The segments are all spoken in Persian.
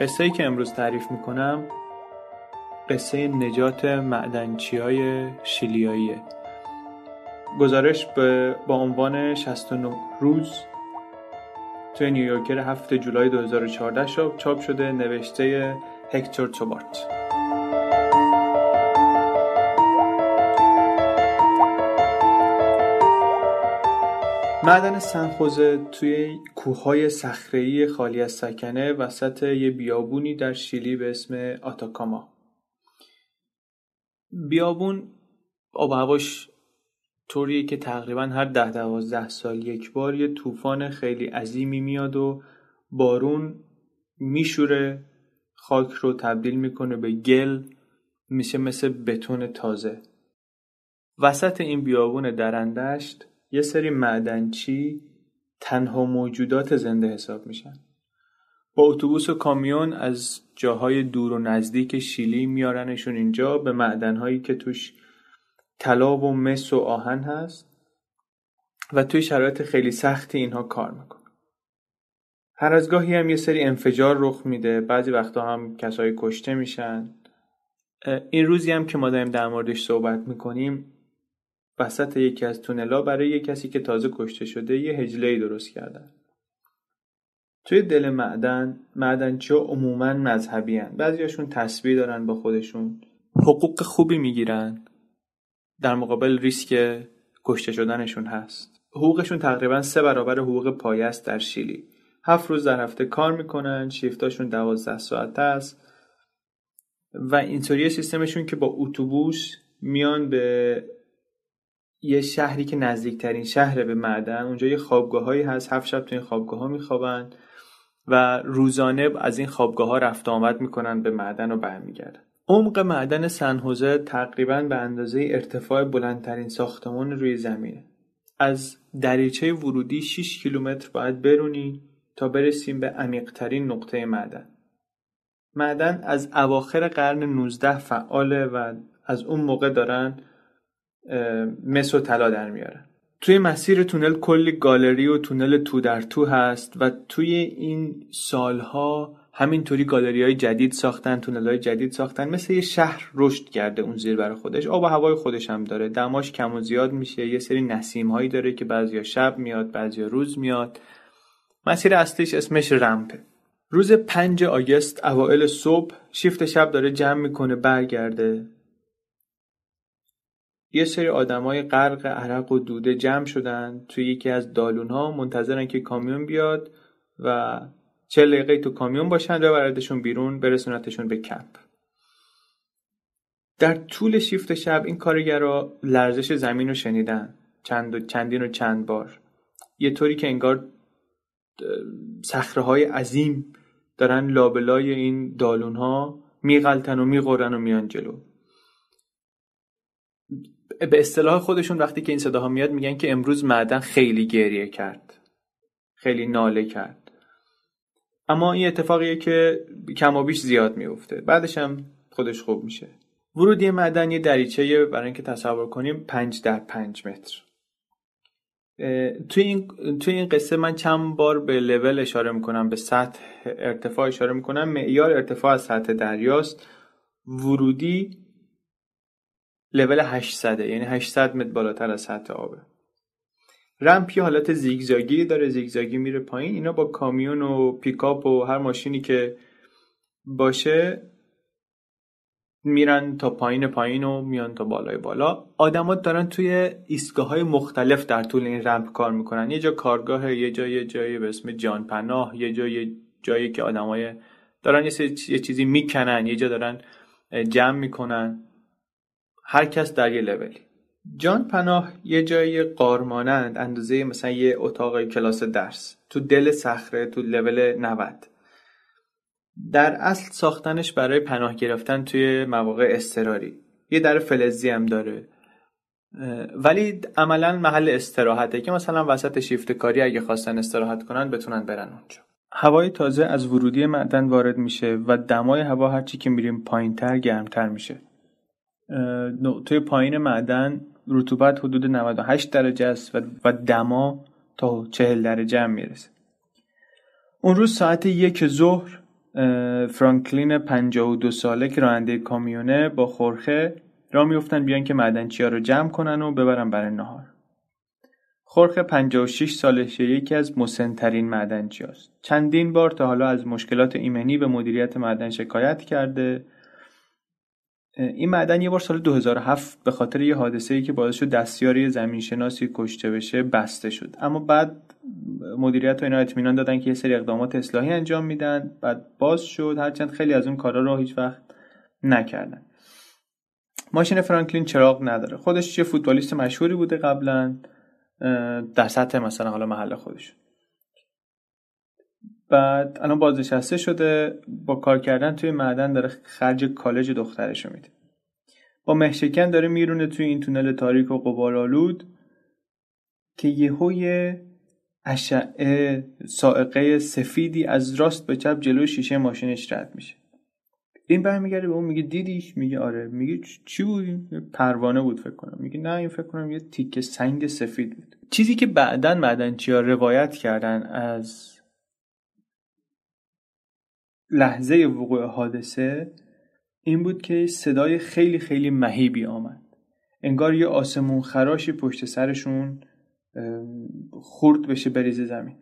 قصه ای که امروز تعریف می‌کنم قصه نجات معدنچی های شیلیاییه. گزارش با عنوان 69 روز توی نیویورکر هفته جولای 2014 چاپ شده نوشته هکتور توبارت. معدن سنخوزه توی کوههای صخره‌ای خالی از سکنه وسط یه بیابونی در شیلی به اسم آتاکاما. بیابون آب هواش طوریه که تقریبا هر ده دوازده سال یک بار یه طوفان خیلی عظیمی میاد و بارون میشوره خاک رو تبدیل می‌کنه به گل میشه مثل بتون تازه. وسط این بیابون درندشت یه سری معدنچی تنها موجودات زنده حساب میشن. با اتوبوس و کامیون از جاهای دور و نزدیک شیلی میارنشون اینجا به معدنهایی که توش طلا و مس و آهن هست و توی شرایط خیلی سختی اینها کار میکن هر از گاهی هم یه سری انفجار رخ میده بعضی وقتا هم کسایی کشته میشن. این روزی هم که ما داریم در موردش صحبت می‌کنیم وسط یکی از تونلا برای یه کسی که تازه کشته شده یه هجله درست کردن توی دل معدن معدنچی ها عموما مذهبی هن. بعضیاشون تصویر دارن با خودشون. حقوق خوبی می‌گیرن. در مقابل ریسک کشته شدنشون هست. حقوقشون تقریبا سه برابر حقوق پایه است در شیلی. هفت روز در هفته کار می‌کنن شیفتاشون دوازده ساعت است و اینطوری سیستمشون که با اتوبوس میان به یه شهری که نزدیکترین شهر به معدن اونجا یه خوابگاه هایی هست. هفت شب تو این خوابگاه ها میخوابن و روزانه از این خوابگاه ها رفت آمد می‌کنن به معدن و برمیگردن. عمق معدن سنحوزه تقریبا به اندازه ارتفاع بلندترین ساختمان روی زمینه. از دریچه ورودی 6 کیلومتر باید برونی تا برسیم به عمیقترین نقطه معدن. معدن از اواخر قرن 19 فعاله و از اون موقع دارن مس و طلا در میارن توی مسیر تونل کلی گالری و تونل تو در تو هست و توی این سالها همینطوری گالری های جدید ساختن تونل های جدید ساختن. مثل یه شهر رشد کرده اون زیر برای خودش. آب و هوای خودش هم داره. دماش کم و زیاد میشه. یه سری نسیم هایی داره که بعضیا شب میاد بعضیا روز میاد. مسیر اصلیش اسمش رمپه روز پنج آگست اوائل صبح شیفت شب داره جمع می‌کنه برگرده. یه سری آدمای غرق عرق و دوده جمع شدن توی یکی از دالون ها منتظرن که کامیون بیاد و چه دقیقه تو کامیون باشن و بردشون بیرون برسونتشون به کمپ در طول شیفت شب این کارگرا لرزش زمین رو شنیدن. چند و چندین و چند بار. یه طوری که انگار سخره های عظیم دارن لابلای این دالون ها میغلطن و میغورن و میان جلو. به اصطلاح خودشون وقتی که این صداها میاد میگن که امروز معدن خیلی گریه کرد. خیلی ناله کرد. اما این اتفاقیه که کم و بیش زیاد میفته بعدش هم خودش خوب میشه. ورودی معدن یه دریچه برای اینکه تصور کنیم پنج در پنج متر. توی این, توی این قصه من چند بار به لول اشاره می‌کنم به سطح ارتفاع اشاره می‌کنم. معیار ارتفاع از سطح دریاست. ورودی لول 800 یعنی 800 متر بالاتر از سطح آبه رمپی حالت زیگزاگی داره زیگزاگی میره پایین. اینا با کامیون و پیکاپ و هر ماشینی که باشه میرن تا پایین پایین و میان تا بالای بالا. آدما دارن توی ایستگاه های مختلف در طول این رمپ کار می‌کنن. یه جا کارگاه یه جا یه جایی به اسم جان پناه یه جا یه جایی که آدمای دارن یه, یه چیزی می‌کنن یه جا دارن جمع می‌کنن. هر کس در یه لولی جان پناه یه جای قارمانند اندازه مثلا یه اتاق کلاس درس. تو دل صخره تو لول 90 در اصل ساختنش برای پناه گرفتن توی مواقع استراری یه در فلزی هم داره. ولی عملا محل استراحته که مثلا وسط شیفت کاری اگه خواستن استراحت کنن بتونن برن اونجا. هوای تازه از ورودی معدن وارد میشه و دمای هوا هرچی که میریم پایینتر گرمتر میشه. نقطه پایین معدن رطوبت حدود 98 درجه است و دما تا 40 درجه هم می‌رسه اون روز ساعت یک ظهر فرانکلین 52 ساله که راننده کامیونه با خورخه را میفتن بیان که معدنچی ها رو جمع کنن و ببرن برای نهار خورخه 56 سالشه یکی از مسنترین معدنچی هست. چندین بار تا حالا از مشکلات ایمنی به مدیریت معدن شکایت کرده این معدن یه بار سال 2007 به خاطر یه حادثه ای که باعث شد دستیاری زمین شناسی کشته بشه بسته شد. اما بعد مدیریت و اینا اطمینان دادن که یه سری اقدامات اصلاحی انجام میدن. بعد باز شد. هرچند خیلی از اون کارا رو هیچ وقت نکردن. ماشین فرانکلین چراغ نداره. خودش یه فوتبالیست مشهوری بوده قبلا. در سطح مثلا حالا محل خودش. بعد الان بازنشسته شده با کار کردن توی معدن داره خرج کالج دخترش رو میده. با مهشکن داره میرونه توی این تونل تاریک و قبار آلود که یهو یه اشعه سائقه سفیدی از راست به چپ جلوی شیشه ماشینش رد میشه. این برمیگرده به اون میگه دیدیش؟ میگه آره. میگه چی بود؟ پروانه بود فکر کنم. میگه نه این فکر کنم یه تیکه سنگ سفید بود. چیزی که بعدا معدنچی ها روایت کردن از لحظه وقوع حادثه این بود که صدای خیلی خیلی مهیبی آمد. انگار یه آسمون خراشی پشت سرشون خورد بشه بریزه زمین.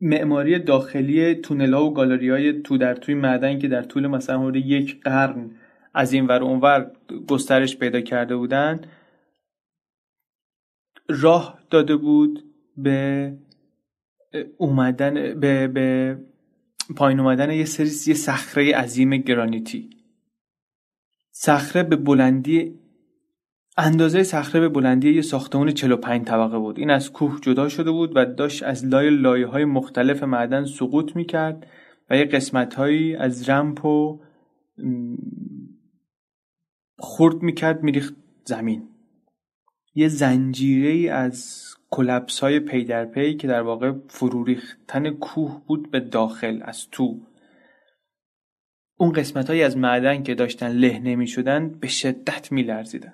معماری داخلی تونلا و گالری های تو در توی معدن که در طول مثلا حدود یک قرن از این ور اونور گسترش پیدا کرده بودن راه داده بود به اومدن به, به پایین اومدن یه سری یه صخره عظیم گرانیتی. صخره به بلندی اندازه صخره به بلندی یه ساختمان 45 طبقه بود. این از کوه جدا شده بود و داشت از لای لایه های مختلف معدن سقوط می‌کرد و یه قسمت هایی از رمپ و خورد می‌کرد میریخت زمین. یه زنجیره ای از کلپس های پی در پی که در واقع فروریختن کوه بود به داخل از تو اون قسمت های از معدن که داشتن له نمی شدن به شدت می لرزیدن.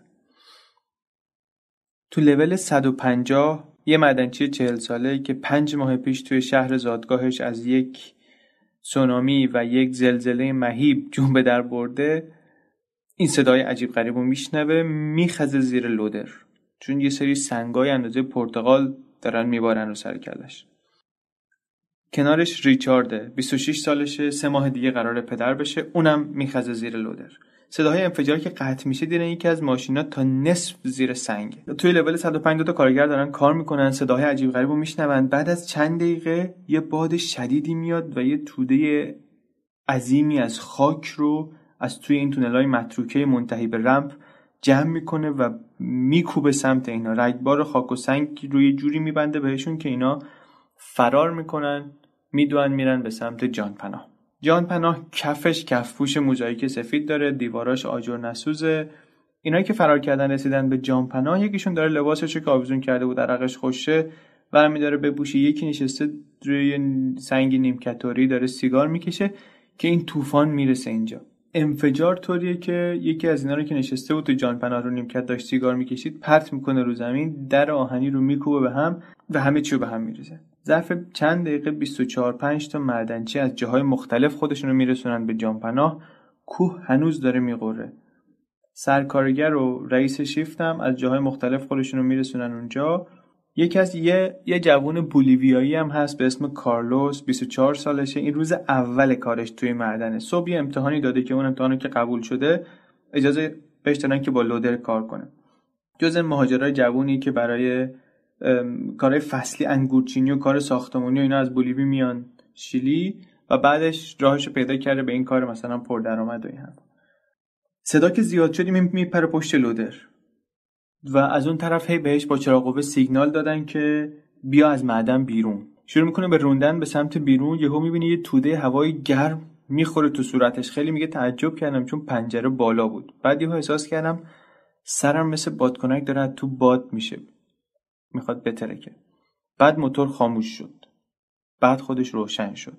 تو لول 150 یه مدنچی چهل ساله که پنج ماه پیش توی شهر زادگاهش از یک سونامی و یک زلزله مهیب جون به در برده این صدای عجیب غریب رو میشنوه میخزه زیر لودر چون یه سری سنگای اندازه پرتغال دارن میبارن رو سر کلش. کنارش ریچارده 26 سالشه سه ماه دیگه قرار پدر بشه اونم میخزه زیر لودر. صداهای انفجار که قطع میشه دیدن یکی از ماشینا تا نصف زیر سنگ توی لول 105 دو تا کارگر دارن کار می‌کنن صداهای عجیب غریب رو میشنون. بعد از چند دقیقه یه باد شدیدی میاد و یه توده عظیمی از خاک رو از توی این تونل های متروکه منتهی به رمپ جمع می‌کنه و میکوبه سمت اینا. رگبار خاک و سنگ روی جوری میبنده بهشون که اینا فرار می‌کنن می‌دونن میرن به سمت جان پناه. جان پناه کفش کفپوش موزاییک سفید داره دیواراش آجر نسوزه اینایی که فرار کردن رسیدن به جان پناه یکیشون داره لباسش که آویزون کرده بود عرقش خوشه برمی داره بپوشه. یکی نشسته روی سنگ نیمکتوری داره سیگار می‌کشه که این طوفان می‌رسه اینجا. انفجار طوریه که یکی از اینا رو که نشسته بود تو جان پناه رو نیمکت داشت سیگار می‌کشید پرت می‌کنه رو زمین در آهنی رو میکوبه به هم و همه چی رو به هم میریزه. ظرف چند دقیقه 24 5 تا معدنچی از جاهای مختلف خودشون رو میرسونن به جان پناه. کوه هنوز داره میقوره سرکارگر و رئیس شیفتم از جاهای مختلف خودشون رو میرسونن اونجا. یکی از یه یه جوون بولیویایی هم هست به اسم کارلوس 24 سالشه. این روز اول کارش توی معدنه. صبح یه امتحانی داده که اون امتحانی که قبول شده اجازه بهش دادن که با لودر کار کنه. جز مهاجرای جوونی که برای کارهای فصلی انگورچینی و کار ساختمانی و اینا از بولیوی میان شیلی و بعدش راهش پیدا کرده به این کار مثلا پردرآمد و این هم صدا که زیاد شدی میپره پشت لودر. و از اون طرف هی بهش با چراغ قوه سیگنال دادن که بیا از معدن بیرون. شروع می‌کنه به روندن به سمت بیرون. یهو می‌بینی یه توده هوای گرم می‌خوره تو صورتش. خیلی میگه تعجب کردم چون پنجره بالا بود. بعد یهو احساس کردم سرم مثل بادکنک داره تو باد میشه. می‌خواد بترکه. بعد موتور خاموش شد. بعد خودش روشن شد.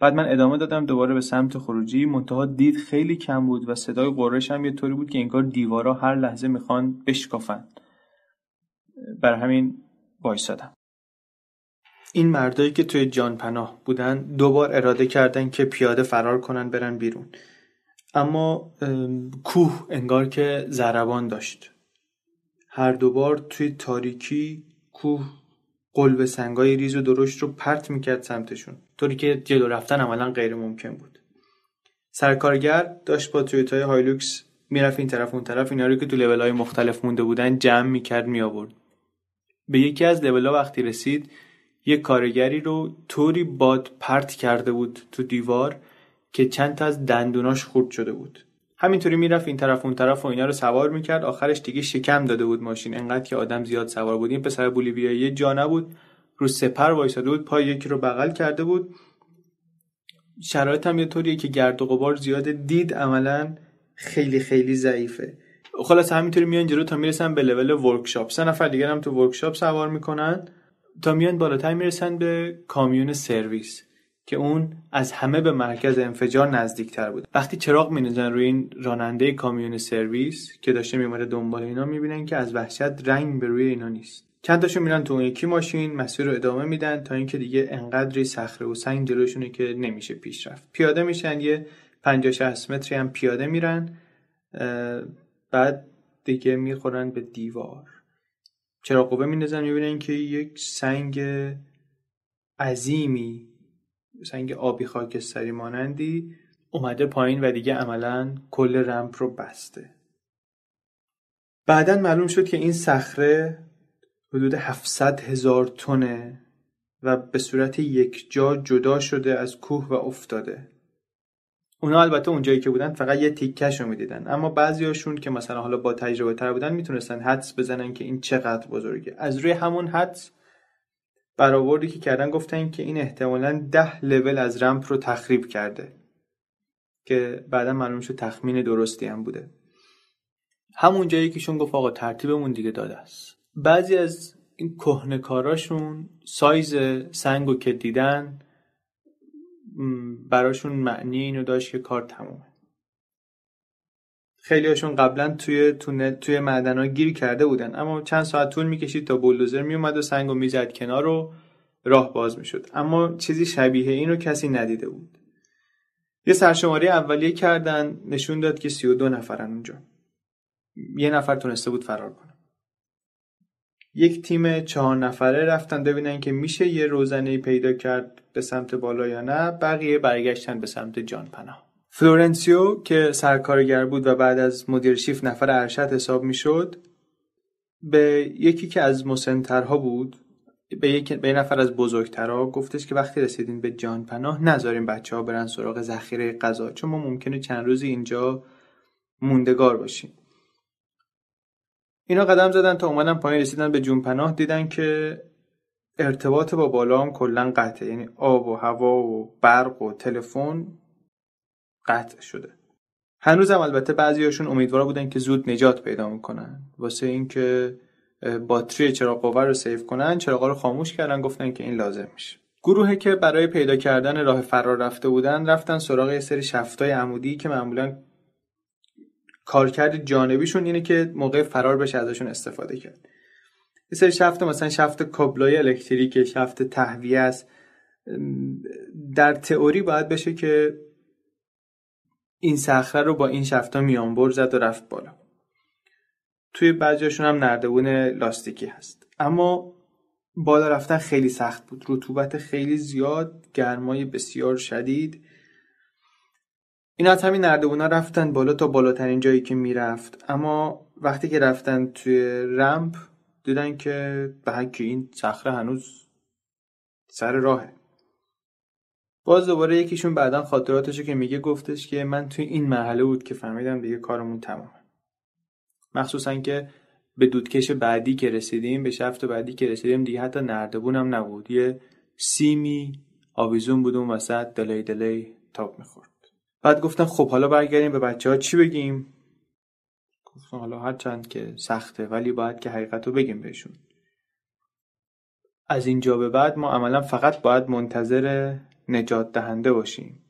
بعد من ادامه دادم دوباره به سمت خروجی. منتها دید خیلی کم بود و صدای قرش هم یه طوری بود که انگار دیوارا هر لحظه می‌خوان بشکافن. بر همین وایسادم. این مردایی که توی جان پناه بودن دوبار اراده کردن که پیاده فرار کنن برن بیرون. اما کوه انگار که ضربان داشت. هر دوبار توی تاریکی کوه قلوه سنگای ریز و درشت رو پرت می‌کرد سمتشون. طوری که جلو رفتن عملا غیر ممکن بود. سرکارگر داشت با تویوتای Hilux می‌رفت این طرف اون طرف. اینا رو که تو لول های مختلف مونده بودن جمع می‌کرد میآورد. به یکی از لول وقتی رسید یک کارگری رو طوری باد پرت کرده بود تو دیوار که چند تا از دندوناش خورد شده بود. همینطوری می‌رفت این طرف اون طرف و اینا رو سوار می‌کرد. آخرش دیگه شکم داده بود ماشین. انقدر که آدم زیاد سوار بود. این پسر بولیویایی جا نبود. رو سپر وایساده بود. پای یکی رو بغل کرده بود. شرایط هم یه طوریه که گرد و غبار زیاده دید عملا خیلی خیلی ضعیفه. خلاص همینطوری میان جلو تا می‌رسن به level workshop. سه نفر دیگر هم تو workshop سوار می‌کنن. تا میان بالاتر می‌رسن به کامیون سرویس. که اون از همه به مرکز انفجار نزدیکتر بود وقتی چراغ مینزن روی این راننده کامیون سرویس که داشته میماره دنبال اینا می‌بینن که از وحشت رنگ به روی اینا نیست. چند تاشون میرن تو اون یکی ماشین مسیر رو ادامه میدن تا اینکه دیگه انقدری صخره و سنگ جلوشونه که نمیشه پیش رفت پیاده میشن یه 50 60 متری هم پیاده میرن بعد دیگه می‌خورن به دیوار. چراغ قوه میندازن می‌بینن که یک سنگ عظیمی سنگ آبی خاکستری مانندی اومده پایین و دیگه عملا کل رمپ رو بسته. بعدا معلوم شد که این صخره حدود 700 هزار تنه و به صورت یک جا جدا شده از کوه و افتاده. اونا البته اونجایی که بودن فقط یه تیکش رو می‌دیدن. اما بعضیاشون که مثلا حالا با تجربه تر بودن می‌تونستن حدس بزنن که این چقدر بزرگه. از روی همون حدس برآوردی که کردن گفتن که این احتمالا ده لول از رمپ رو تخریب کرده که بعدا معلوم شد تخمین درستی هم بوده. همون جایی که شون گفت آقا ترتیبمون دیگه داده است. بعضی از این کهنکاراشون سایز سنگو که دیدن براشون معنی اینو داشت که کار تمومه. خیلی هاشون قبلا توی تونل توی معدن ها گیر کرده بودن. اما چند ساعت طول می‌کشید تا بولدوزر میومد و سنگ و می‌زد کنار و راه باز می‌شد. اما چیزی شبیه این رو کسی ندیده بود. یه سرشماری اولیه کردن نشون داد که 32 نفرن اونجا. یه نفر تونسته بود فرار کنه. یک تیم چهار نفره رفتن ببینن که میشه یه روزنه پیدا کرد به سمت بالا یا نه. بقیه برگشتن به سمت جان پناه فلورنسیو که سرکارگر بود و بعد از مدیر شیفت نفر ارشد حساب می‌شد به یکی که از مسنترها بود به یک به نفر از بزرگترها گفتش که وقتی رسیدین به جان پناه نذارین بچه ها برن سراغ ذخیره غذا چون ما ممکنه چند روزی اینجا موندگار باشیم. اینا قدم زدن تا اومدن پایین رسیدن به جون پناه دیدن که ارتباط با بالا هم کلا قطعه یعنی آب و هوا و برق و تلفن قطع شده. هنوز هم البته بعضیاشون امیدوار بودن که زود نجات پیدا می‌کنن. واسه اینکه باتری چراغ قوه رو سیف کنن چراغا رو خاموش کردن گفتن که این لازم میشه. گروهی که برای پیدا کردن راه فرار رفته بودن رفتن سراغ یه سری شفتای عمودی که معمولا کارکرد جانبیشون اینه که موقع فرار بشه ازشون استفاده کرد. یه سری شفت مثلا شفت کابلای الکتریک شفت تهویه است. در تئوری باید بشه که این صخره رو با این شفتا میانبر زد و رفت بالا. توی بعضیشون هم نردبون لاستیکی هست. اما بالا رفتن خیلی سخت بود. رطوبت خیلی زیاد گرمای بسیار شدید. این از همین نردبونا رفتن بالا تا بالاترین جایی که می‌رفت. اما وقتی که رفتن توی رمپ دیدن که به حکی این صخره هنوز سر راهه. باز دوباره یکیشون بعدا خاطراتشو که میگه گفتش که من توی این مرحله بود که فهمیدم دیگه کارمون تمامه. مخصوصا که به دودکش بعدی که رسیدیم به شفت بعدی که رسیدیم دیگه حتی نردبونم نبود. یه سیمی آویزون بود اون وسط دلی دلی تاپ می‌خورد. بعد گفتن خب حالا برگردیم به بچه ها چی بگیم؟ گفتن حالا هرچند که سخته ولی باید که حقیقت رو بگیم بهشون. از اینجا به بعد ما عملا فقط باید منتظر نجات دهنده باشیم.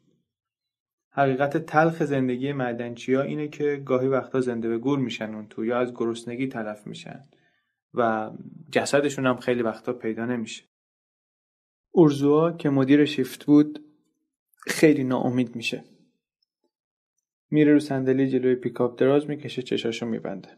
حقیقت تلخ زندگی معدنچی ها اینه که گاهی وقتا زنده به گور میشن اون تو یا از گرسنگی تلف میشن و جسدشون هم خیلی وقتا پیدا نمیشه. اورزوا که مدیر شیفت بود خیلی ناامید میشه. میره رو صندلی جلوی پیکاپ دراز می‌کشه چشاشو میبنده.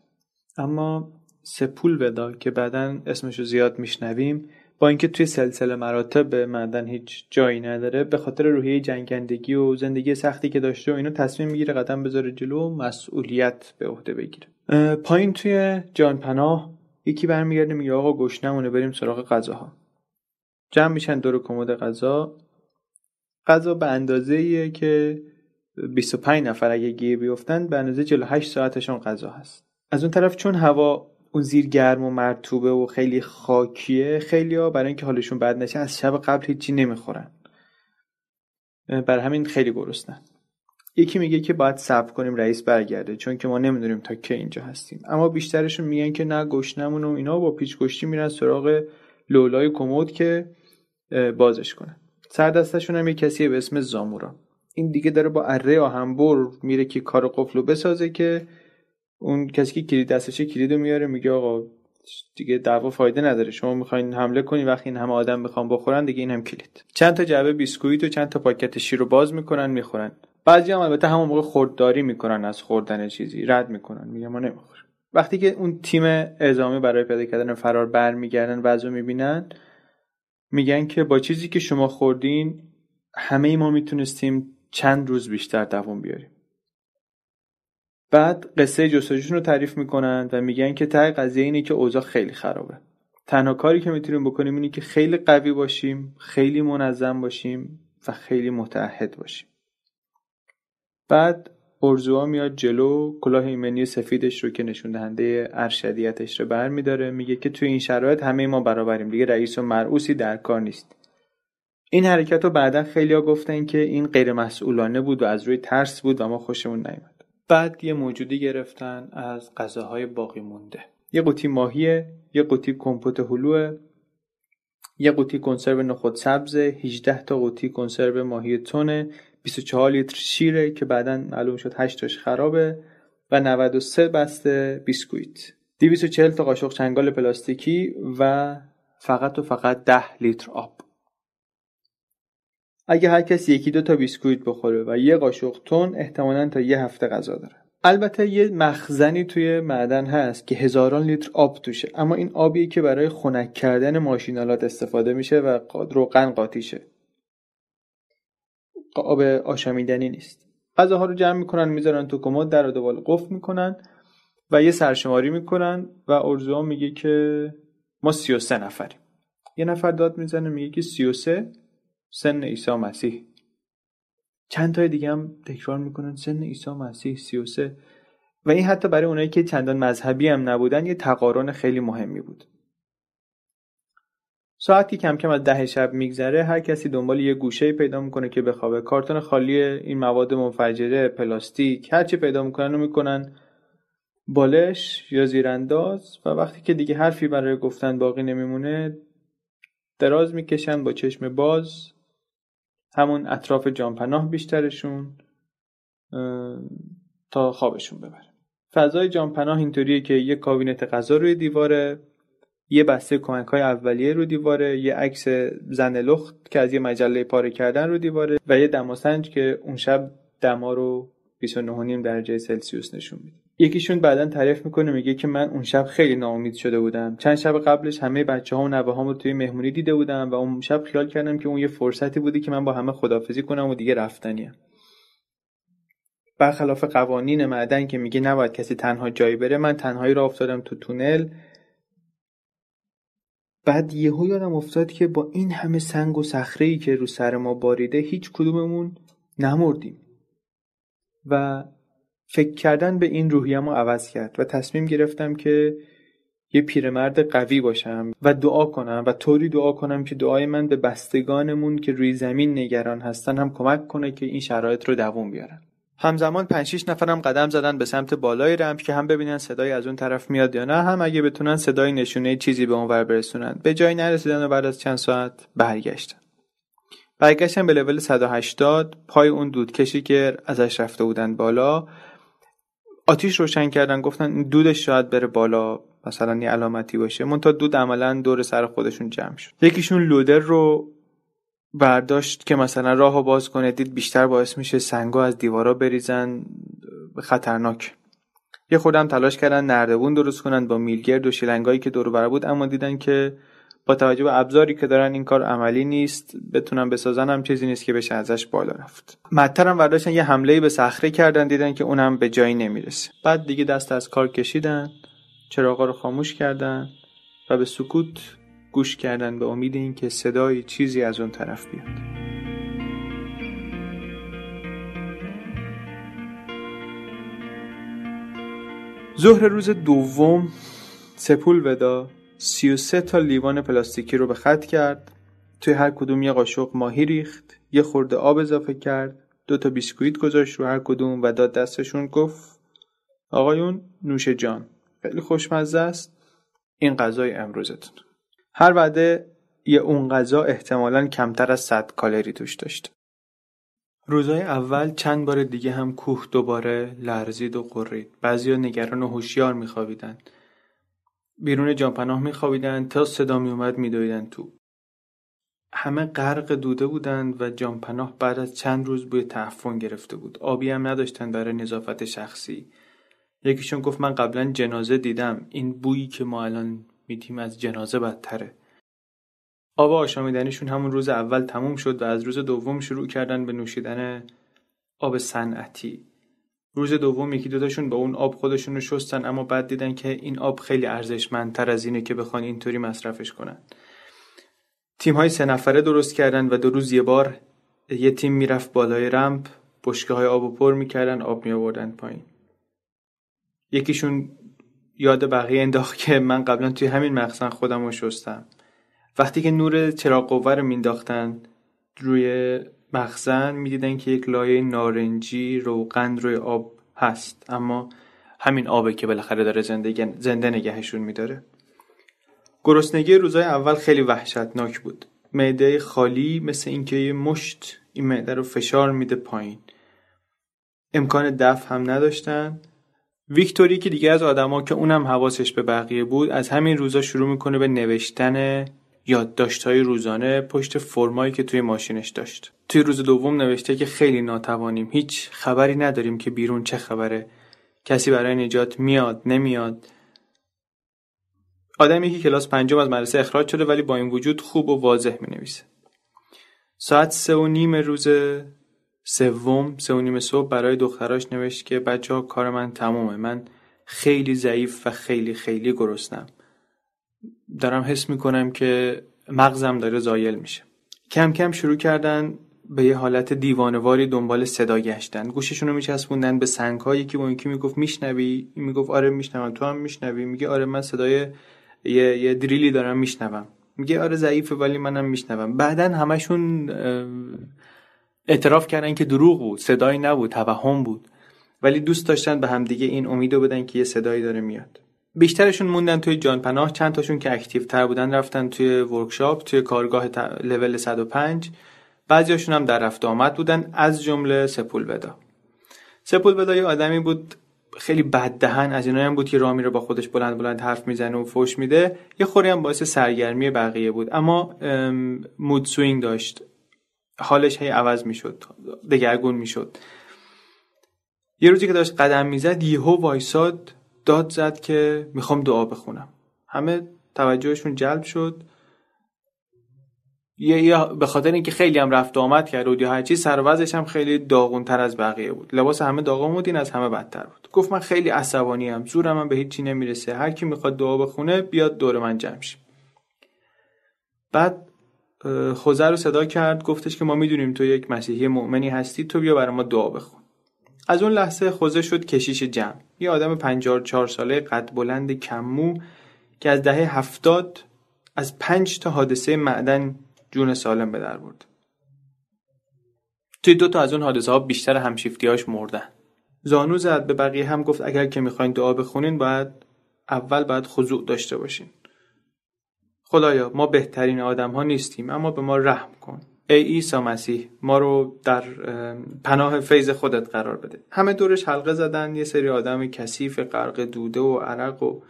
اما سپول ودا که بعدا اسمشو زیاد میشنویم با اینکه توی سلسله مراتب معدن هیچ جایی نداره به خاطر روحیه جنگندگی و زندگی سختی که داشته و اینو تصمیم می‌گیره قدم بذاره جلو و مسئولیت به عهده بگیره. پایین توی جان پناه یکی برمیگرده میگه آقا گشنمونه بریم سراغ غذاها. جمع میشن دور کمد غذا. غذا به اندازه ایه که 25 نفر اگه گیه بیفتن به اندازه 48 ساعتشون غذا هست. از اون طرف چون هوا اون زیر گرم و مرتوبه و خیلی خاکیه خیلی ها برای اینکه حالشون بد نشه از شب قبل هیچی نمی‌خورن. برای همین خیلی گرسنن یکی میگه که باید صبر کنیم رئیس برگرده چون که ما نمی‌دونیم تا که اینجا هستیم. اما بیشترشون میگن که نه گشنمون و اینا با پیچ گشتی میرن سراغ لولای کمد که بازش کنن. سر دستشون هم یه کسی به اسم زامورا. این دیگه داره با اره آهنبر میره که کار قفلو بسازه که اون کسی که کلید دستشه کلیدو میاره میگه آقا دیگه دعوا فایده نداره. شما می‌خواین حمله کنی وقتی این همه آدم می‌خوان بخورن دیگه این هم کلید. چند تا جعبه بیسکویت و چند تا پاکت شیر رو باز می‌کنن می‌خورن. بعضی هم البته همون موقع خردداری می‌کنن از خوردن چیزی رد می‌کنن. میگه ما نمی‌خوریم. وقتی که اون تیم اعزامی برای پیدا کردن فرار برمیگردن وضع می‌بینن میگن که با چیزی که شما خوردین همه ای ما می‌تونستیم چند روز بیشتر دوام بیاریم. بعد قصه جستجوشون رو تعریف می‌کنن و میگن که ته قضیه اینه که اوضاع خیلی خرابه. تنها کاری که می‌تونیم بکنیم اینه که خیلی قوی باشیم خیلی منظم باشیم و خیلی متعهد باشیم. بعد ارزوها میاد جلو کلاه ایمنی سفیدش رو که نشون دهنده ارشدیتش رو برمیداره میگه که توی این شرایط همه ما برابریم. دیگه رئیس و مرعوسی در کار نیست. این حرکت رو بعدا خیلیا گفتن که این غیر مسئولانه بود و از روی ترس بود و ما خوشمون نیومد. بعد یه موجودی گرفتن از غذاهای باقی مونده. یه قوطی ماهیه یه قوطی کمپوت هلوه یه قوطی کنسرو نخود سبز 18 تا قوطی کنسرو ماهی تونه 24 لیتر شیره که بعدا معلوم شد 8 تاش خرابه و 93 بسته بیسکویت. 240 تا قاشق چنگال پلاستیکی و فقط و فقط 10 لیتر آب. اگه هر کسی یکی دو تا بیسکویت بخوره و یه قاشق تون احتمالا تا یه هفته غذا داره. البته یه مخزنی توی معدن هست که هزاران لیتر آب توشه. اما این آبیه که برای خنک کردن ماشینالات استفاده میشه و روغن قاطیشه آب آشامیدنی نیست. غذاها رو جمع می‌کنن می‌ذارن تو کمد در و دوبال قفل می‌کنن و یه سرشماری می‌کنن و ارزوها میگه که ما 33 نفریم. یه نفر داد می‌زنه میگه که 33 سن عیسی مسیح. چند تای دیگه هم تکرار می‌کنن سن عیسی مسیح 33 و این حتی برای اونایی که چندان مذهبی هم نبودن یه تقارن خیلی مهمی بود. ساعتی کم کم از ده شب میگذره هر کسی دنبال یه گوشه پیدا می‌کنه که بخوابه. کارتون خالی این مواد منفجره پلاستیک هرچی پیدا می‌کنن رو می‌کنن. بالش یا زیرانداز و وقتی که دیگه حرفی برای گفتن باقی نمیمونه دراز می‌کشن با چشم باز. همون اطراف جانپناه بیشترشون تا خوابشون ببره فضای جانپناه اینطوریه که یه کابینت غذا روی دیواره یه بسته کمک های اولیه رو دیواره یه عکس زن لخت که از یه مجله پاره کردن رو دیواره و یه دماسنج که اون شب دما رو 29.5 درجه سلسیوس نشون میده. یکیشون بعدا تعریف می‌کنه میگه که من اون شب خیلی ناامید شده بودم. چند شب قبلش همه بچه ها و نوه رو توی مهمونی دیده بودم و اون شب خیال کردم که اون یه فرصتی بودی که من با همه خدافزی کنم و دیگه رفتنیم برخلاف قوانین معدن که میگه نباید کسی تنها جایی بره من تنهایی را افتادم تو تونل. بعد یهو یادم افتاد که با این همه سنگ و صخره ای که رو سر ما باریده هیچ کدوممون نمردیم. و فکر کردن به این روحیه‌مو عوض کرد و تصمیم گرفتم که یه پیرمرد قوی باشم و دعا کنم و طوری دعا کنم که دعای من به بستگانمون که روی زمین نگران هستن هم کمک کنه که این شرایط رو دووم بیارن. همزمان 5 6 نفرم قدم زدن به سمت بالای رمپ که هم ببینن صدای از اون طرف میاد یا نه هم اگه بتونن صدای نشونه چیزی به اونور برسونن. به جایی نرسیدن و بعد از چند ساعت برگشتن. برگشتن به لول 180 پای اون دودکشی که ازش رفته بودن بالا آتیش روشن کردن گفتن دودش شاید بره بالا مثلا یه علامتی باشه. تا دود عملا دور سر خودشون جمع شد. یکیشون لودر رو برداشت که مثلا راه باز کنه. دید بیشتر باعث میشه سنگا از دیوارا بریزن. خطرناک. یه خودم تلاش کردن نردبون درست کنن با میلگرد و شیلنگایی که دور بود اما دیدن که با توجه به ابزاری که دارن این کار عملی نیست. بتونن بسازن هم چیزی نیست که بشه ازش بالا رفت. مدتر هم برداشتن یه حمله به صخره کردن دیدن که اونم به جایی نمی‌رسه. بعد دیگه دست از کار کشیدن چراغا رو خاموش کردن و به سکوت گوش کردن به امید اینکه صدای چیزی از اون طرف بیاد. ظهر روز دوم سپول ودا. 33 تا لیوان پلاستیکی رو به خط کرد. توی هر کدوم یه قاشق ماهی ریخت یه خورده آب اضافه کرد دو تا بیسکویت گذاشت رو هر کدوم و داد دستشون گفت آقایون نوش جان خیلی خوشمزه است. این غذای امروزتون. هر وعده یه اون غذا احتمالا کمتر از 100 کالری توش داشت. روزای اول چند بار دیگه هم کوه دوباره لرزید و قرید بعضیا نگران و هوشیار میخوابیدن. بیرون جانپناه میخوابیدن تا صدا میومد میدویدن تو. همه غرق دوده بودند و جانپناه بعد از چند روز بوی تعفن گرفته بود. آبی هم نداشتن برای نظافت شخصی. یکیشون گفت من قبلا جنازه دیدم. این بویی که ما الان میدیم از جنازه بدتره. آب آشامیدنیشون همون روز اول تموم شد و از روز دوم شروع کردن به نوشیدن آب صنعتی. روز دوم یکی دوتاشون با اون آب خودشون رو شستن اما بعد دیدن که این آب خیلی ارزشمندتر از اینه که بخوان اینطوری مصرفش کنن. تیم های سه نفره درست کردن و دو روز یه بار یه تیم می‌رفت بالای رمپ بشکه های آب و پر می‌کردن آب می آوردن پایین. یکیشون یاد بقیه انداخت که من قبلا توی همین مخزن خودم رو شستم. وقتی که نور چراغ قوه رو مینداختن روی مخزن می‌دیدن که یک لایه نارنجی روغن روی آب هست اما همین آبه که بالاخره داره زنده, زنده نگهشون میداره. گرسنگی روزای اول خیلی وحشتناک بود. معده خالی مثل اینکه یه مشت این معده رو فشار میده پایین. امکان دفع هم نداشتن. ویکتوری که دیگه از آدما که اونم حواسش به بقیه بود از همین روزا شروع می‌کنه به نوشتن یادداشت‌های روزانه پشت فرمایی که توی ماشینش داشت. توی روز دوم نوشته که خیلی ناتوانیم هیچ خبری نداریم که بیرون چه خبره. کسی برای نجات میاد نمیاد. آدمی که کلاس پنجم از مدرسه اخراج شده ولی با این وجود خوب و واضح می نویسه ساعت سه و نیم روز سوم سه و نیم صبح برای دختراش نوشت که بچه ها کار من تمومه. من خیلی ضعیف و خیلی خیلی گرسنم. دارم حس می‌کنم که مغزم داره زایل میشه. کم کم شروع کردن به یه حالت دیوانواری دنبال صدا گشتن. گوششون رو میچسبوندن به سنگ هایی که با یکی می‌گفت میشنوی؟ می‌گفت آره میشنوم. تو هم میشنوی؟ میگه آره من صدای یه, یه دریلی دارم میشنوم. میگه آره ضعیفه ولی منم میشنوم. بعدا همشون اعتراف کردن که دروغ بود. صدایی نبود. توهم بود. ولی دوست داشتن به همدیگه این امیدو بدن که یه صدایی داره میاد. بیشترشون موندن توی جان پناه چند تاشون که active تر بودن رفتن توی workshop توی کارگاه لول 105 بعضیاشون هم در رفت و آمد بودن از جمله سپولودا سپولودا یه آدمی بود خیلی بد دهن از اینایی هم بود که راه میره با خودش بلند بلند حرف می‌زنه و فوش میده. یه خورده هم باعث سرگرمی بقیه بود. اما mood swing داشت. حالش هی عوض می‌شد دگرگون می‌شد. یه روزی که داشت قدم می‌زد یهو وایساد داد زد که می‌خوام دعا بخونم. همه توجهشون جلب شد. یه به خاطر اینکه خیلی هم رفت آمد کرد و یا هر چیز سر هم خیلی داغون تر از بقیه بود. لباس همه داغون بود این از همه بدتر بود. گفت من خیلی عصبانی ام زورم هم به هیچی نمی‌رسه. هر کی می‌خواد دعا بخونه بیاد دور من جمع بعد خوزه رو صدا کرد گفتش که ما می‌دونیم تو یک مسیحی مؤمنی هستی تو بیا برای ما دعا بخون. از اون لحظه خوزه شد کشیش جمع. یه آدم 54 ساله قد بلند کممو که از دهه هفتاد از پنج تا حادثه معدن جون سالم به در برد. توی دو تا از اون حادثه ها بیشتر همشیفتیاش مردن. زانو زد به بقیه هم گفت اگر که می‌خواین دعا بخونین باید اول باید خضوع داشته باشین. خدایا ما بهترین آدم ها نیستیم اما به ما رحم کن. ای عیسی مسیح ما رو در پناه فیض خودت قرار بده. همه دورش حلقه زدن یه سری آدم کثیف غرق دوده و عرق و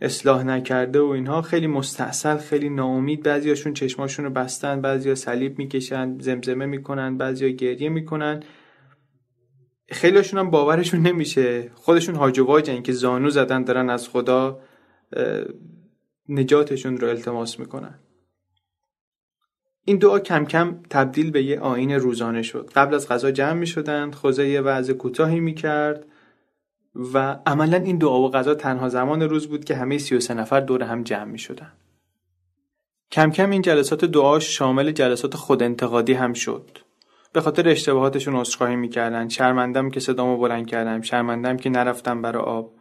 اصلاح نکرده و اینها. خیلی مستحصل خیلی ناامید. بعضیاشون چشماشون رو بستن بعضیا صلیب می‌کشن زمزمه می‌کنن بعضیا گریه می‌کنن. خیلیشون هم باورشون نمیشه. خودشون هاج که زانو زدن دارن از خدا نجاتشون رو التماس می‌کنن. این دعا کم کم تبدیل به یه آین روزانه شد قبل از غذا جمع می شدند خوزه یه وعظ کوتاهی می کرد و عملا این دعا و غذا تنها زمان روز بود که همه 33 نفر دور هم جمع می شدن. کم کم این جلسات دعا شامل جلسات خود انتقادی هم شد. به خاطر اشتباهاتشون عذرخواهی می‌کردن شرمندم که صدامو بلند کردم شرمندم که نرفتم برای آب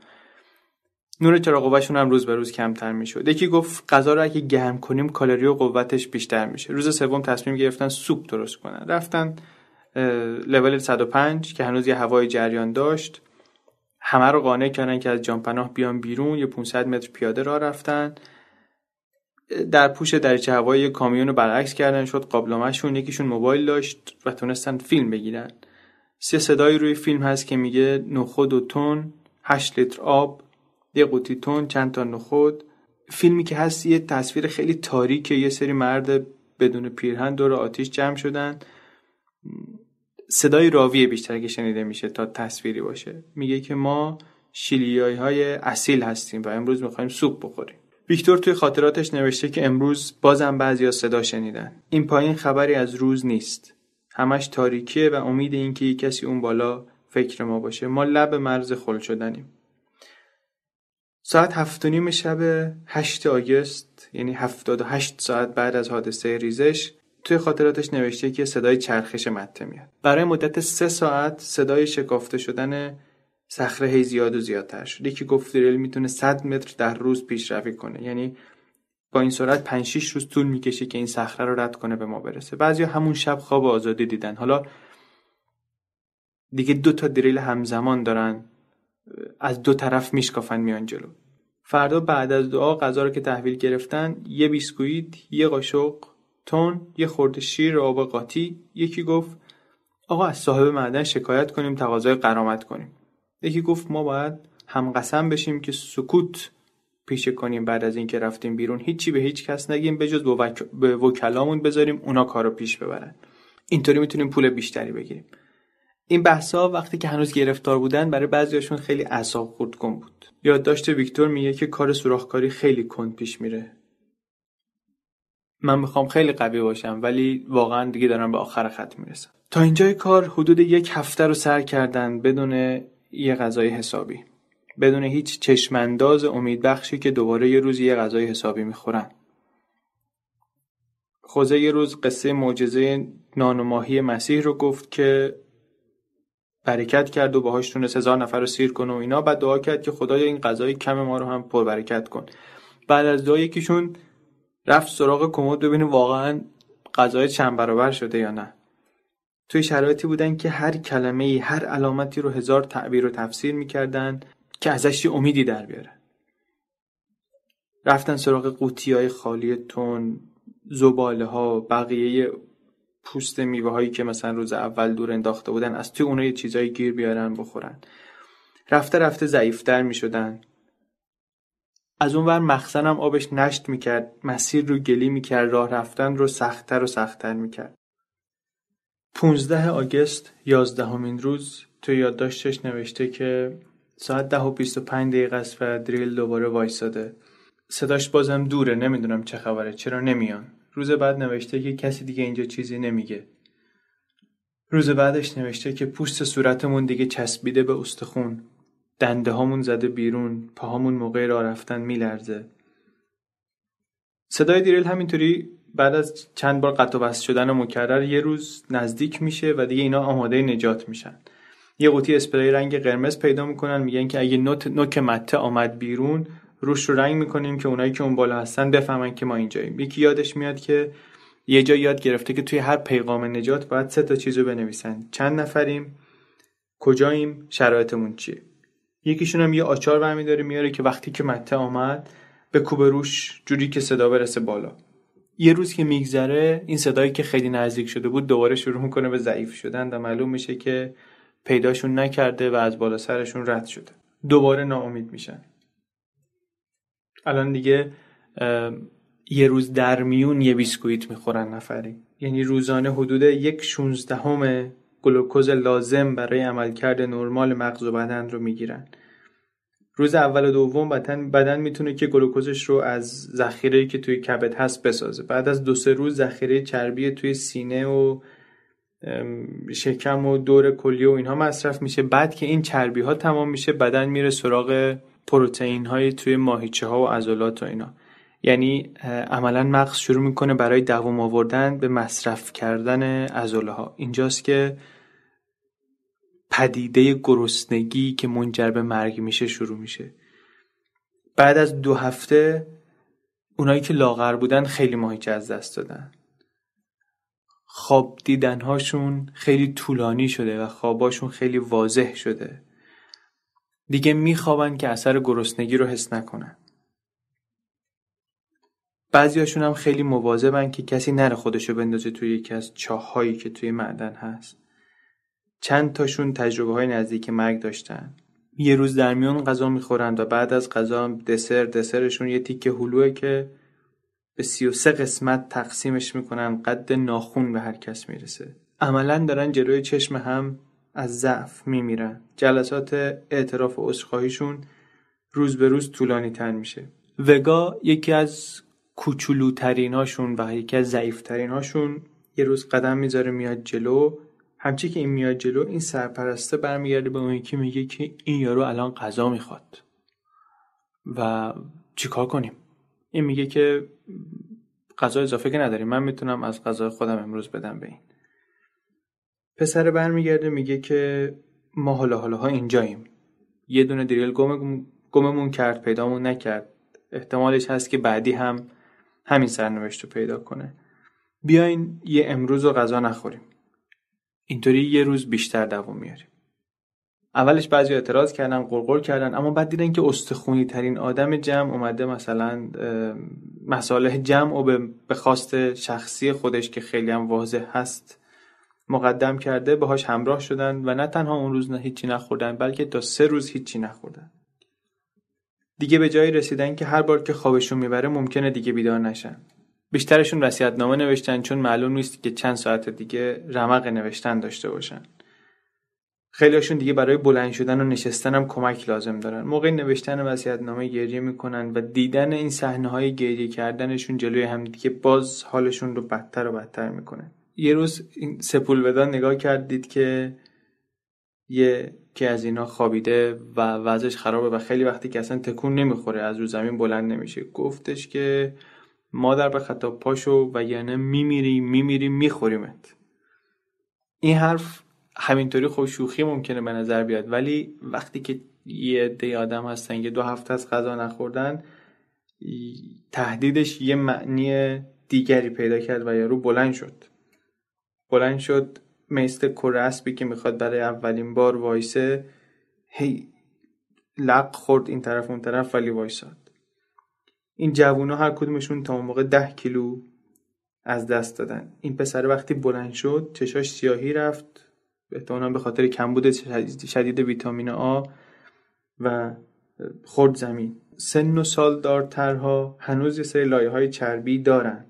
نور چراغ هم روز به روز کمتر می‌شد. یکی گفت غذا رو اگه گرم کنیم کالری و قوتش بیشتر میشه. روز سوم تصمیم گرفتن سوپ درست کنن. رفتن لول 105 که هنوز یه هوای جریان داشت. همه رو قانع کردن که از جانپناه بیان بیرون. یه 500 متر پیاده را رفتن. در پوش دریچه هوایی کامیون رو برعکس کردن. شد قابلمهشون. یکیشون موبایل داشت و تونستن فیلم بگیرن. سه صدایی روی فیلم هست که میگه نخود و تون 8 لیتر آب یه قوطی تون چند تا نخود. فیلمی که هست یه تصویر خیلی تاریکه یه سری مرد بدون پیرهن دور آتیش جمع شدن. صدای راویه بیشتر که شنیده میشه تا تصویری باشه. میگه که ما شیلیایی های اصیل هستیم و امروز می‌خوایم سوپ بخوریم. ویکتور توی خاطراتش نوشته که امروز بازم بعضیا صدا شنیدن. این پایین خبری از روز نیست. همش تاریکیه و امید اینکه کسی اون بالا فکر ما باشه. ما لب مرز خل شدنیم. ساعت هفت و نیم شب هشت آگست یعنی هفتاد و هشت ساعت بعد از حادثه ریزش توی خاطراتش نوشته که صدای چرخش مته میاد. برای مدت سه ساعت صدای شکافته شدن صخره هی زیاد و زیادتر شد. یکی گفت دریل می‌تونه 100 متر در روز پیشروی کنه. یعنی با این سرعت 5 6 روز طول می‌کشه که این صخره رو رد کنه به ما برسه. بعضیا همون شب خواب آزادی دیدن. حالا دیگه دو تا دریل همزمان دارن. از دو طرف میشکافن میان جلو. فردا بعد از دعا غذا رو که تحویل گرفتن یه بیسکویت یه قاشق تون یه خورده شیر آب قاطی. یکی گفت آقا از صاحب معدن شکایت کنیم تقاضای قرامت کنیم. یکی گفت ما باید هم قسم بشیم که سکوت پیشه کنیم بعد از اینکه رفتیم بیرون. هیچی به هیچ کس نگیم به جز به وکلامون بذاریم اونا کارو پیش ببرن. اینطوری می‌تونیم پول بیشتری بگیریم. این بحثا وقتی که هنوز گرفتار بودن برای بعضیاشون خیلی اعصاب خورد کن بود. یادداشت ویکتور میگه که کار سوراخکاری خیلی کند پیش میره. من می‌خوام خیلی قوی باشم ولی واقعا دیگه دارم به آخر خط می‌رسم. تا اینجای کار حدود یک هفته رو سر کردن بدون یه غذای حسابی. بدون هیچ چشمانداز امیدبخشی که دوباره یه روز یه غذای حسابی می‌خورن. خوزه یه روز قصه معجزه نان و ماهی مسیح رو گفت که برکت کرد و باهاش تونست هزار نفر رو سیر کنه و اینا. بعد دعا کرد که خدایا این غذای کم ما رو هم پر برکت کن. بعد از دعا یکیشون رفت سراغ کمد ببینه واقعا غذای چند برابر شده یا نه. توی شرایطی بودن که هر کلمه ای هر علامتی رو هزار تعبیر و تفسیر می‌کردن که ازش امیدی در بیاره. رفتن سراغ قوطی های خالی تون زباله ها بقیه پوست میوه هایی که مثلا روز اول دور انداخته بودن از توی اونها یه چیزایی گیر بیارن بخورن. رفته رفته ضعیفتر می‌شدن. از اون ور مخزنم آبش نشت می‌کرد مسیر رو گلی می‌کرد راه رفتن رو سختتر و سختتر می‌کرد. 15 آگست یازدهمین روز تو یادداشتش نوشته که ساعت ده و 25 دقیقه است و دریل دوباره وایساده. صداش بازم دوره نمی‌دونم چه خبره چرا نمیان. روز بعد نوشته که کسی دیگه اینجا چیزی نمیگه. روز بعدش نوشته که پوست صورتمون دیگه چسبیده به استخون. دنده هامون زده بیرون پاهامون موقع راه رفتن میلرزه. صدای دیریل همینطوری بعد از چند بار قطع و بست شدن مکرر یه روز نزدیک میشه و دیگه اینا آماده نجات میشن. یه قوطی اسپری رنگ قرمز پیدا می‌کنن میگن که اگه نوک مته آمد بیرون روش رو رنگ می‌کنیم که اونایی که اون بالا هستن بفهمن که ما اینجاییم. یکی یادش میاد که یه جا یاد گرفته که توی هر پیغام نجات باید سه تا چیزو بنویسن. چند نفریم؟ کجاییم؟ شرایطمون چیه؟ یکیشون هم یه آچار برمیداره میاره که وقتی که مته آمد به کوب روش جوری که صدا برسه بالا. یه روز که میگذره این صدایی که خیلی نزدیک شده بود دوباره شروع می‌کنه به ضعیف شدن و معلوم میشه که پیداشون نکرده و از بالا سرشون رد شده. دوباره ناامید میشن. الان دیگه یه روز در میون یه بیسکویت می‌خورن نفری. یعنی روزانه حدود یک شونزدهم گلوکوز لازم برای عملکرد نرمال مغز و بدن رو می‌گیرن. روز اول و دوم بدن بدن می‌تونه که گلوکوزش رو از ذخیره که توی کبد هست بسازه. بعد از دو سه روز ذخیره چربی توی سینه و شکم و دور کلیه و اینها مصرف میشه. بعد که این چربی ها تمام میشه بدن میره سراغ پروتئین های توی ماهیچه ها و عضلات و اینا. یعنی عملا مغز شروع می‌کنه برای دوام آوردن به مصرف کردن عضله ها اینجاست که پدیده گرسنگی که منجر به مرگ میشه شروع میشه. بعد از دو هفته اونایی که لاغر بودن خیلی ماهیچه از دست دادن. خواب دیدنهاشون خیلی طولانی شده و خواباشون خیلی واضح شده. دیگه میخوابن که اثر گرسنگی رو حس نکنن. بعضیاشون هم خیلی مواظبن که کسی نره خودشو بندازه توی یکی از چاههایی که توی معدن هست. چند تاشون تجربه های نزدیک مرگ داشتن. یه روز در میون غذا می‌خورن و بعد از غذا دسر دسرشون یه تیکه هلوه که به سی و سه قسمت تقسیمش می‌کنن قد ناخون به هر کس می‌رسه. عملا دارن جلوی چشم هم از ضعف میمیرن. جلسات اعتراف و عذرخواهیشون روز به روز طولانی تر میشه. وگا یکی از کوچولوترین هاشون و یکی از ضعیفترین هاشون یه روز قدم می‌ذاره میاد جلو. همچی که این میاد جلو این سرپرسته برمیگرده به اون یکی میگه که این یارو الان غذا می‌خواد. و چیکار کنیم؟ این میگه که غذا اضافه که نداریم. من می‌تونم از غذای خودم امروز بدم به این. پسر برمیگرده میگه که ما حالا حالا ها اینجاییم. یه دونه دریل گم گممون کرد پیدامون نکرد. احتمالش هست که بعدی هم همین سرنوشت رو پیدا کنه. بیاین یه امروز رو غذا نخوریم. اینطوری یه روز بیشتر دوام میاریم. اولش بعضی اعتراض کردن قرقر کردن اما بعد دیدن که استخونی ترین آدم جمع اومده مثلا مصالح جمع و به خواست شخصی خودش که خیلی هم واضح هست. مقدم کرده باهاش همراه شدن و نه تنها اون روز نه هیچی نخوردن بلکه تا سه روز هیچی نخوردن. دیگه به جایی رسیدن که هر بار که خوابشون می‌بره ممکنه دیگه بیدار نشن. بیشترشون نامه نوشتن چون معلوم نیست که چند ساعت دیگه رمق نوشتن داشته باشن. خیلیشون دیگه برای بلند شدن و نشستن هم کمک لازم دارن. موقع نوشتن نامه گریه می‌کنن و دیدن این صحنه های گریه کردنشون جلوی هم دیگه باز حالشون رو بدتر و بدتر می‌کنه. یه روز این سپول نگاه کردید که یه که از اینا خوابیده و وضعش خرابه و خیلی وقتی که اصلا تکون نمی‌خوره از رو زمین بلند نمیشه. گفتش که مادر به خطا پاشو و یعنی میمیری میمیری میخوریمت. این حرف همینطوری خوب شوخی ممکنه به نظر بیاد ولی وقتی که یه عده آدم هستن که دو هفته از غذا نخوردن تهدیدش یه معنی دیگری پیدا کرد و یارو بلند شد. بلند شد مثل کرسبی که می‌خواد برای اولین بار وایسه هی لق خورد این طرف اون طرف ولی وایساد. این جوونا هر کدومشون تا موقع ده کیلو از دست دادن. این پسر وقتی بلند شد چشاش سیاهی رفت احتمالا به خاطر کمبود شدید ویتامین آ و خورد زمین. سن و سال دارترها هنوز یه سری لایه های چربی دارن.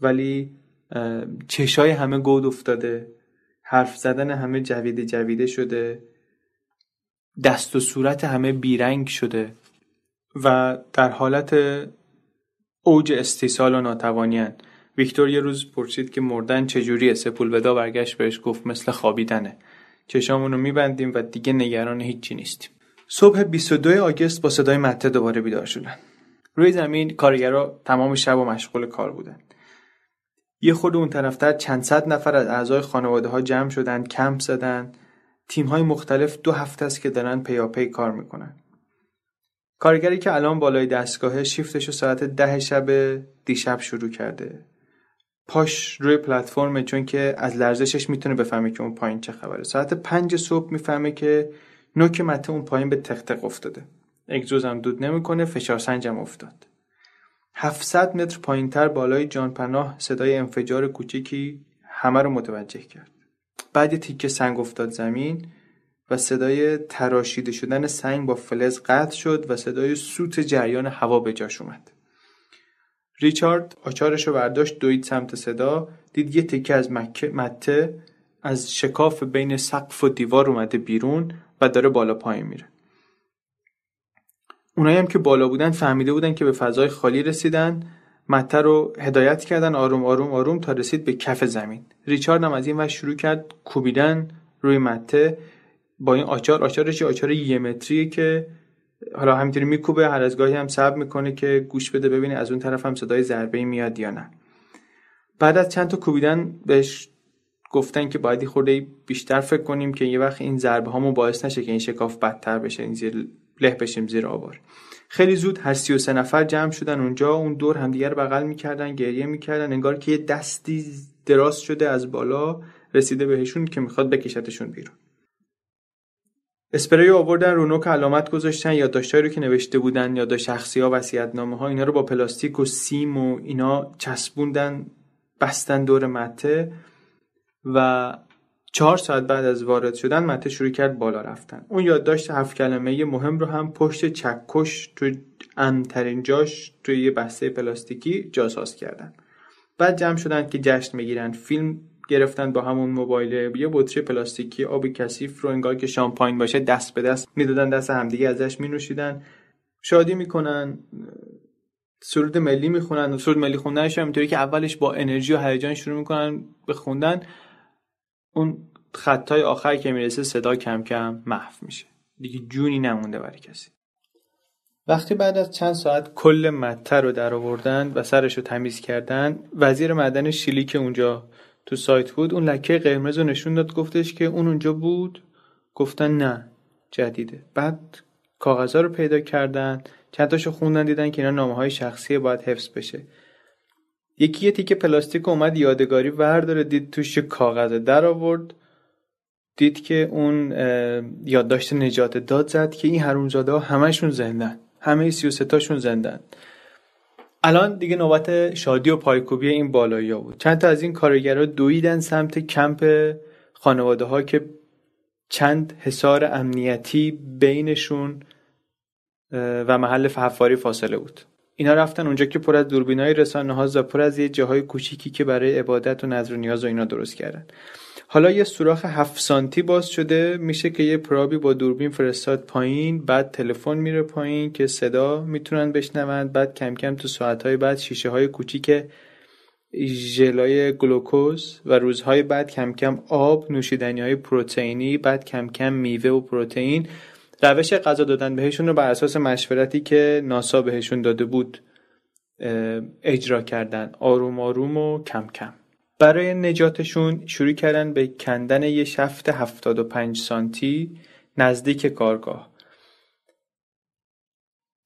ولی چشای همه گود افتاده حرف زدن همه جویده جویده شده دست و صورت همه بیرنگ شده و در حالت اوج استیصال و ناتوانیان ویکتور یه روز پرسید که مردن چجوریه سپول ودا برگشت بهش گفت مثل خوابیدنه. چشامونو میبندیم و دیگه نگران هیچی نیستیم. صبح 22 آگست با صدای مته دوباره بیدار شدن. روی زمین کارگرا تمام شب و مشغول کار بودن. یه خود اون طرفتر چند صد نفر از اعضای خانواده ها جمع شدن کمپ زدن. تیم های مختلف دو هفته است که دارن پیاپی کار می‌کنن. کارگری که الان بالای دستگاه شیفتش رو ساعت ده شب دیشب شروع کرده. پاش روی پلتفرمه چون که از لرزشش می‌تونه بفهمه که اون پایین چه خبره. ساعت پنج صبح می‌فهمه که نوک مته اون پایین به تق افتاده. اگزوزم دود نمی‌کنه فشار سنجم افتاد. 700 متر پایینتر بالای جانپناه صدای انفجار کوچیکی همه رو متوجه کرد. بعد تیکه سنگ افتاد زمین و صدای تراشیده شدن سنگ با فلز قطع شد و صدای سوت جریان هوا به جاش اومد. ریچارد آچارش رو برداشت دوید سمت صدا دید یه تکه از مکه مته از شکاف بین سقف و دیوار اومده بیرون و داره بالا پایین میره. اونایی هم که بالا بودن فهمیده بودن که به فضای خالی رسیدن مته رو هدایت کردن آروم آروم آروم تا رسید به کف زمین. ریچارد هم از این وقت شروع کرد کوبیدن روی مته با این آچار. آچارش آچار یه متریه که حالا همینطوری میکوبه هر از گاهی هم سب می‌کنه که گوش بده ببینه از اون طرف هم صدای ضربه میاد یا نه. بعد از چند تا کوبیدن بهش گفتن که باید خورده بیشتر فکر کنیم که یه وقت این ضربه هامون باعث نشه که این شکاف بدتر بشه این زیر له بشیم زیر آوار. خیلی زود هر 33 نفر جمع شدن اونجا اون دور همدیگه رو بغل می‌کردن گریه می‌کردن انگار که یه دستی دراز شده از بالا رسیده بهشون که می‌خواد بکشتشون بیرون. اسپری آوردن رو نوک علامت گذاشتن یادداشتایی رو که نوشته بودن یا شخصی ها نامه ها اینا رو با پلاستیک و سیم و اینا چسبوندن بستن دور مته و چهار ساعت بعد از وارد شدن مته شروع کرد بالا رفتن. اون یادداشت هفت کلمه مهم رو هم پشت چکش تو امترین جاش توی یه بسته پلاستیکی جاساز کردن. بعد جمع شدن که جشن می‌گیرن. فیلم گرفتن با همون موبایل. یه بطری پلاستیکی آب کثیف رو انگار که شامپاین باشه دست به دست می‌دادن دست همدیگه ازش مینوشیدن. شادی می‌کنن سرود ملی می‌خونن. سرود ملی خوندنش هم اینطوری که اولش با انرژی و هیجان شروع می‌کنن به خوندن. اون خطای آخر که می‌رسه صدا کم کم محو میشه. دیگه جونی نمونده برای کسی. وقتی بعد از چند ساعت کل مته رو در آوردن و سرش رو تمیز کردن وزیر معدن شیلی که اونجا تو سایت بود اون لکه قرمز رو نشون داد گفتش که اون اونجا بود؟ گفتن نه جدیده. بعد کاغذها رو پیدا کردن چند تاشو خوندن دیدن که اینا نامه های شخصی باید حفظ بشه. یکی یه تیکه پلاستیک اومد یادگاری ورداره دید توش کاغذ در آورد. دید که اون یادداشت نجات داد زد که این هرومزاده ها همشون زندن. همه سی و تاشون زندن. الان دیگه نوبت شادی و پایکوبی این بالایی بود. چند تا از این کارگرها دویدن سمت کمپ خانواده ها که چند حصار امنیتی بینشون و محل حفاری فاصله بود. اینا رفتن اونجا که پر از دوربینای رسانه ها پر از یه جاهای کوچیکی که برای عبادت و نظر و نیاز و اینا درست کردن. حالا یه سوراخ 7 سانتی باز شده. میشه که یه پرابی با دوربین فرستاد پایین بعد تلفن میره پایین که صدا می‌تونن بشنوند بعد کم کم تو ساعتهای بعد شیشه های کوچیک ژلای گلوکوز و روزهای بعد کم کم آب نوشیدنی های پروتئینی بعد کم کم میوه و پروتئین. روش غذا دادن بهشون رو بر اساس مشورتی که ناسا بهشون داده بود اجرا کردن. آروم آروم و کم کم. برای نجاتشون شروع کردن به کندن یه شفت 75 سانتی نزدیک کارگاه.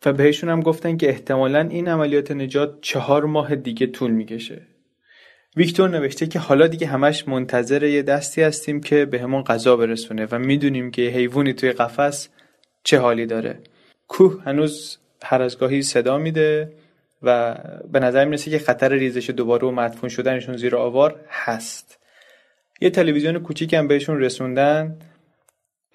و بهشون هم گفتن که احتمالا این عملیات نجات چهار ماه دیگه طول می‌کشه. ویکتور نوشته که حالا دیگه همش منتظر یه دستی هستیم که به همون غذا برسونه و می‌دونیم که حیوانی توی قفس چه حالی داره. کوه هنوز هر از گاهی صدا میده. و به نظر می‌رسه که خطر ریزش دوباره و مدفون شدنشون زیر آوار هست. یه تلویزیون کوچیک هم بهشون رسوندن.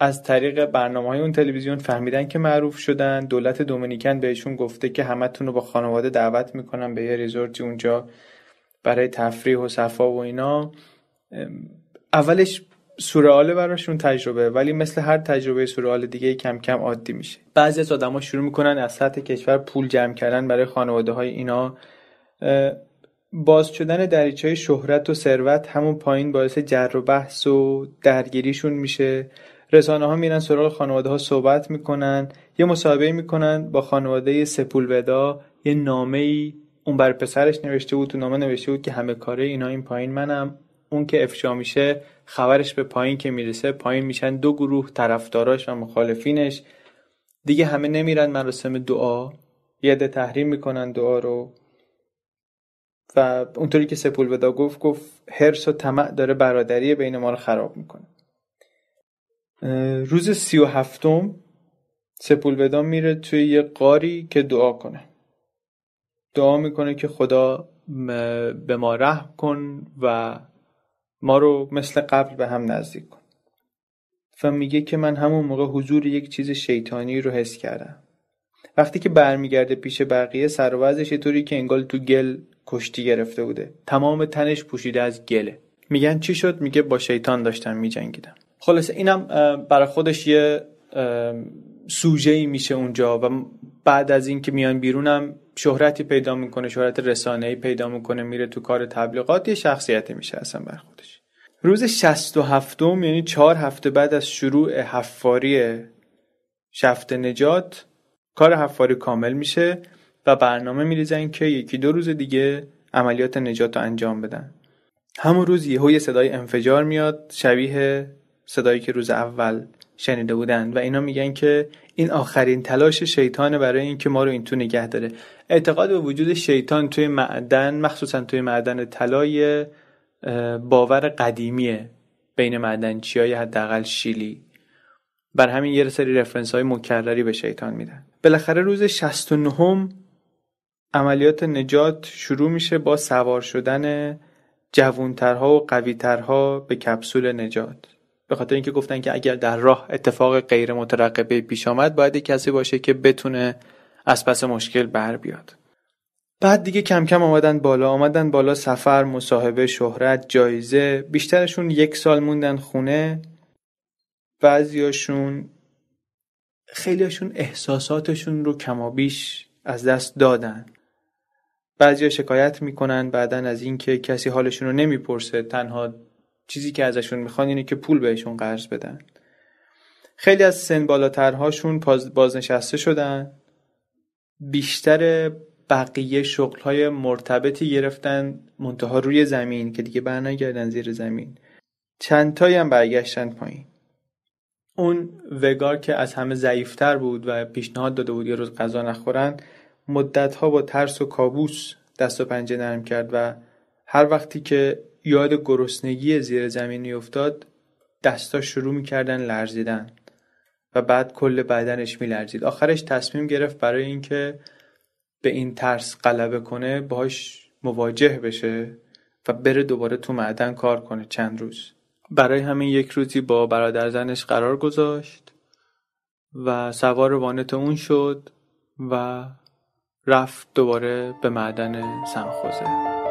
از طریق برنامه های اون تلویزیون فهمیدن که معروف شدن. دولت دومینیکن بهشون گفته که همتون رو با خانواده دعوت می‌کنن به یه ریزورتی اونجا برای تفریح و صفا و اینا. اولش سورئاله براشون تجربه ولی مثل هر تجربه سورئال دیگه کم کم عادی میشه. بعضی از آدما شروع می‌کنن از سطح کشور پول جمع کردن برای خانواده های اینا باز شدن دریچه شهرت و ثروت همون پایین باعث جر و بحث و درگیریشون میشه. رسانه ها میرن سراغ خانواده ها صحبت می‌کنن یه مصاحبه می‌کنن با خانواده ودا یه نامه ای اون بر پسرش نوشته بود تو نامه نوشته بود که همه کاره اینا این پایین منم. اون که افشا میشه خبرش به پایین که می‌رسه پایین میشن دو گروه طرفداراش و مخالفینش. دیگه همه نمیرن مراسم دعا. یه تحریم می‌کنن دعا رو. و اونطوری که سپول ودا گفت گفت هرس و طمع داره برادری بین ما رو خراب می‌کنه. روز سی و هفتم سپول ودا میره توی یه قاری که دعا کنه. دعا می‌کنه که خدا به ما رحم کن و ما رو مثل قبل به هم نزدیک کن. و میگه که من همون موقع حضور یک چیز شیطانی رو حس کردم. وقتی که برمیگرده پیش بقیه سر و یه طوری که انگار تو گل کشتی گرفته بوده. تمام تنش پوشیده از گله. میگن چی شد؟ میگه با شیطان داشتم میجنگیدم. خلاصه اینم برای خودش یه سوژه ای میشه اونجا و بعد از اینکه میان بیرونم شهرتی پیدا می‌کنه شهرت رسانه‌ای پیدا می‌کنه میره تو کار تبلیغات یه شخصیتی میشه اصلا بر خودش. روز 67 یعنی چهار هفته بعد از شروع حفاری شفت نجات کار حفاری کامل میشه و برنامه میریزن که یکی دو روز دیگه عملیات نجات رو انجام بدن. همون روز یهو یه صدای انفجار میاد شبیه صدایی که روز اول شنیده بودن و اینا میگن که این آخرین تلاش شیطان برای اینکه ما رو این تو نگه داره. اعتقاد به وجود شیطان توی معدن مخصوصا توی معدن طلای باور قدیمیه بین معدنچی های حداقل شیلی. بر همین یه سری رفرنس های مکرری به شیطان میدن. بالاخره روز 69 عملیات نجات شروع میشه با سوار شدن جوونترها و قویترها به کپسول نجات. به خاطر اینکه گفتن که اگر در راه اتفاق غیر مترقبه پیش آمد باید کسی باشه که بتونه از پس مشکل بر بیاد. بعد دیگه کم کم آمدن بالا آمدن بالا سفر مصاحبه شهرت جایزه بیشترشون یک سال موندن خونه. بعضیاشون خیلیاشون احساساتشون رو کمابیش از دست دادن. بعضیا شکایت می‌کنن بعدا از اینکه کسی حالشون رو نمی‌پرسه تنها چیزی که ازشون می‌خوان اینه که پول بهشون قرض بدن. خیلی از سن بالاترهاشون بازنشسته شدن. بیشتر بقیه شغل های مرتبطی گرفتن منتها روی زمین که دیگه برنگردن زیر زمین. چند تایی هم برگشتن پایین. اون وگار که از همه ضعیفتر بود و پیشنهاد داده بود یه روز غذا نخورن مدتها با ترس و کابوس دست و پنجه نرم کرد و هر وقتی که یاد گرسنگی زیر زمین میافتاد دستا شروع می‌کردن لرزیدن و بعد کل بدنش میلرزید. آخرش تصمیم گرفت برای اینکه به این ترس غلبه کنه باهاش مواجه بشه و بره دوباره تو معدن کار کنه چند روز. برای همین یک روزی با برادر زنش قرار گذاشت و سوار وانت اون شد و رفت دوباره به معدن سنخوزه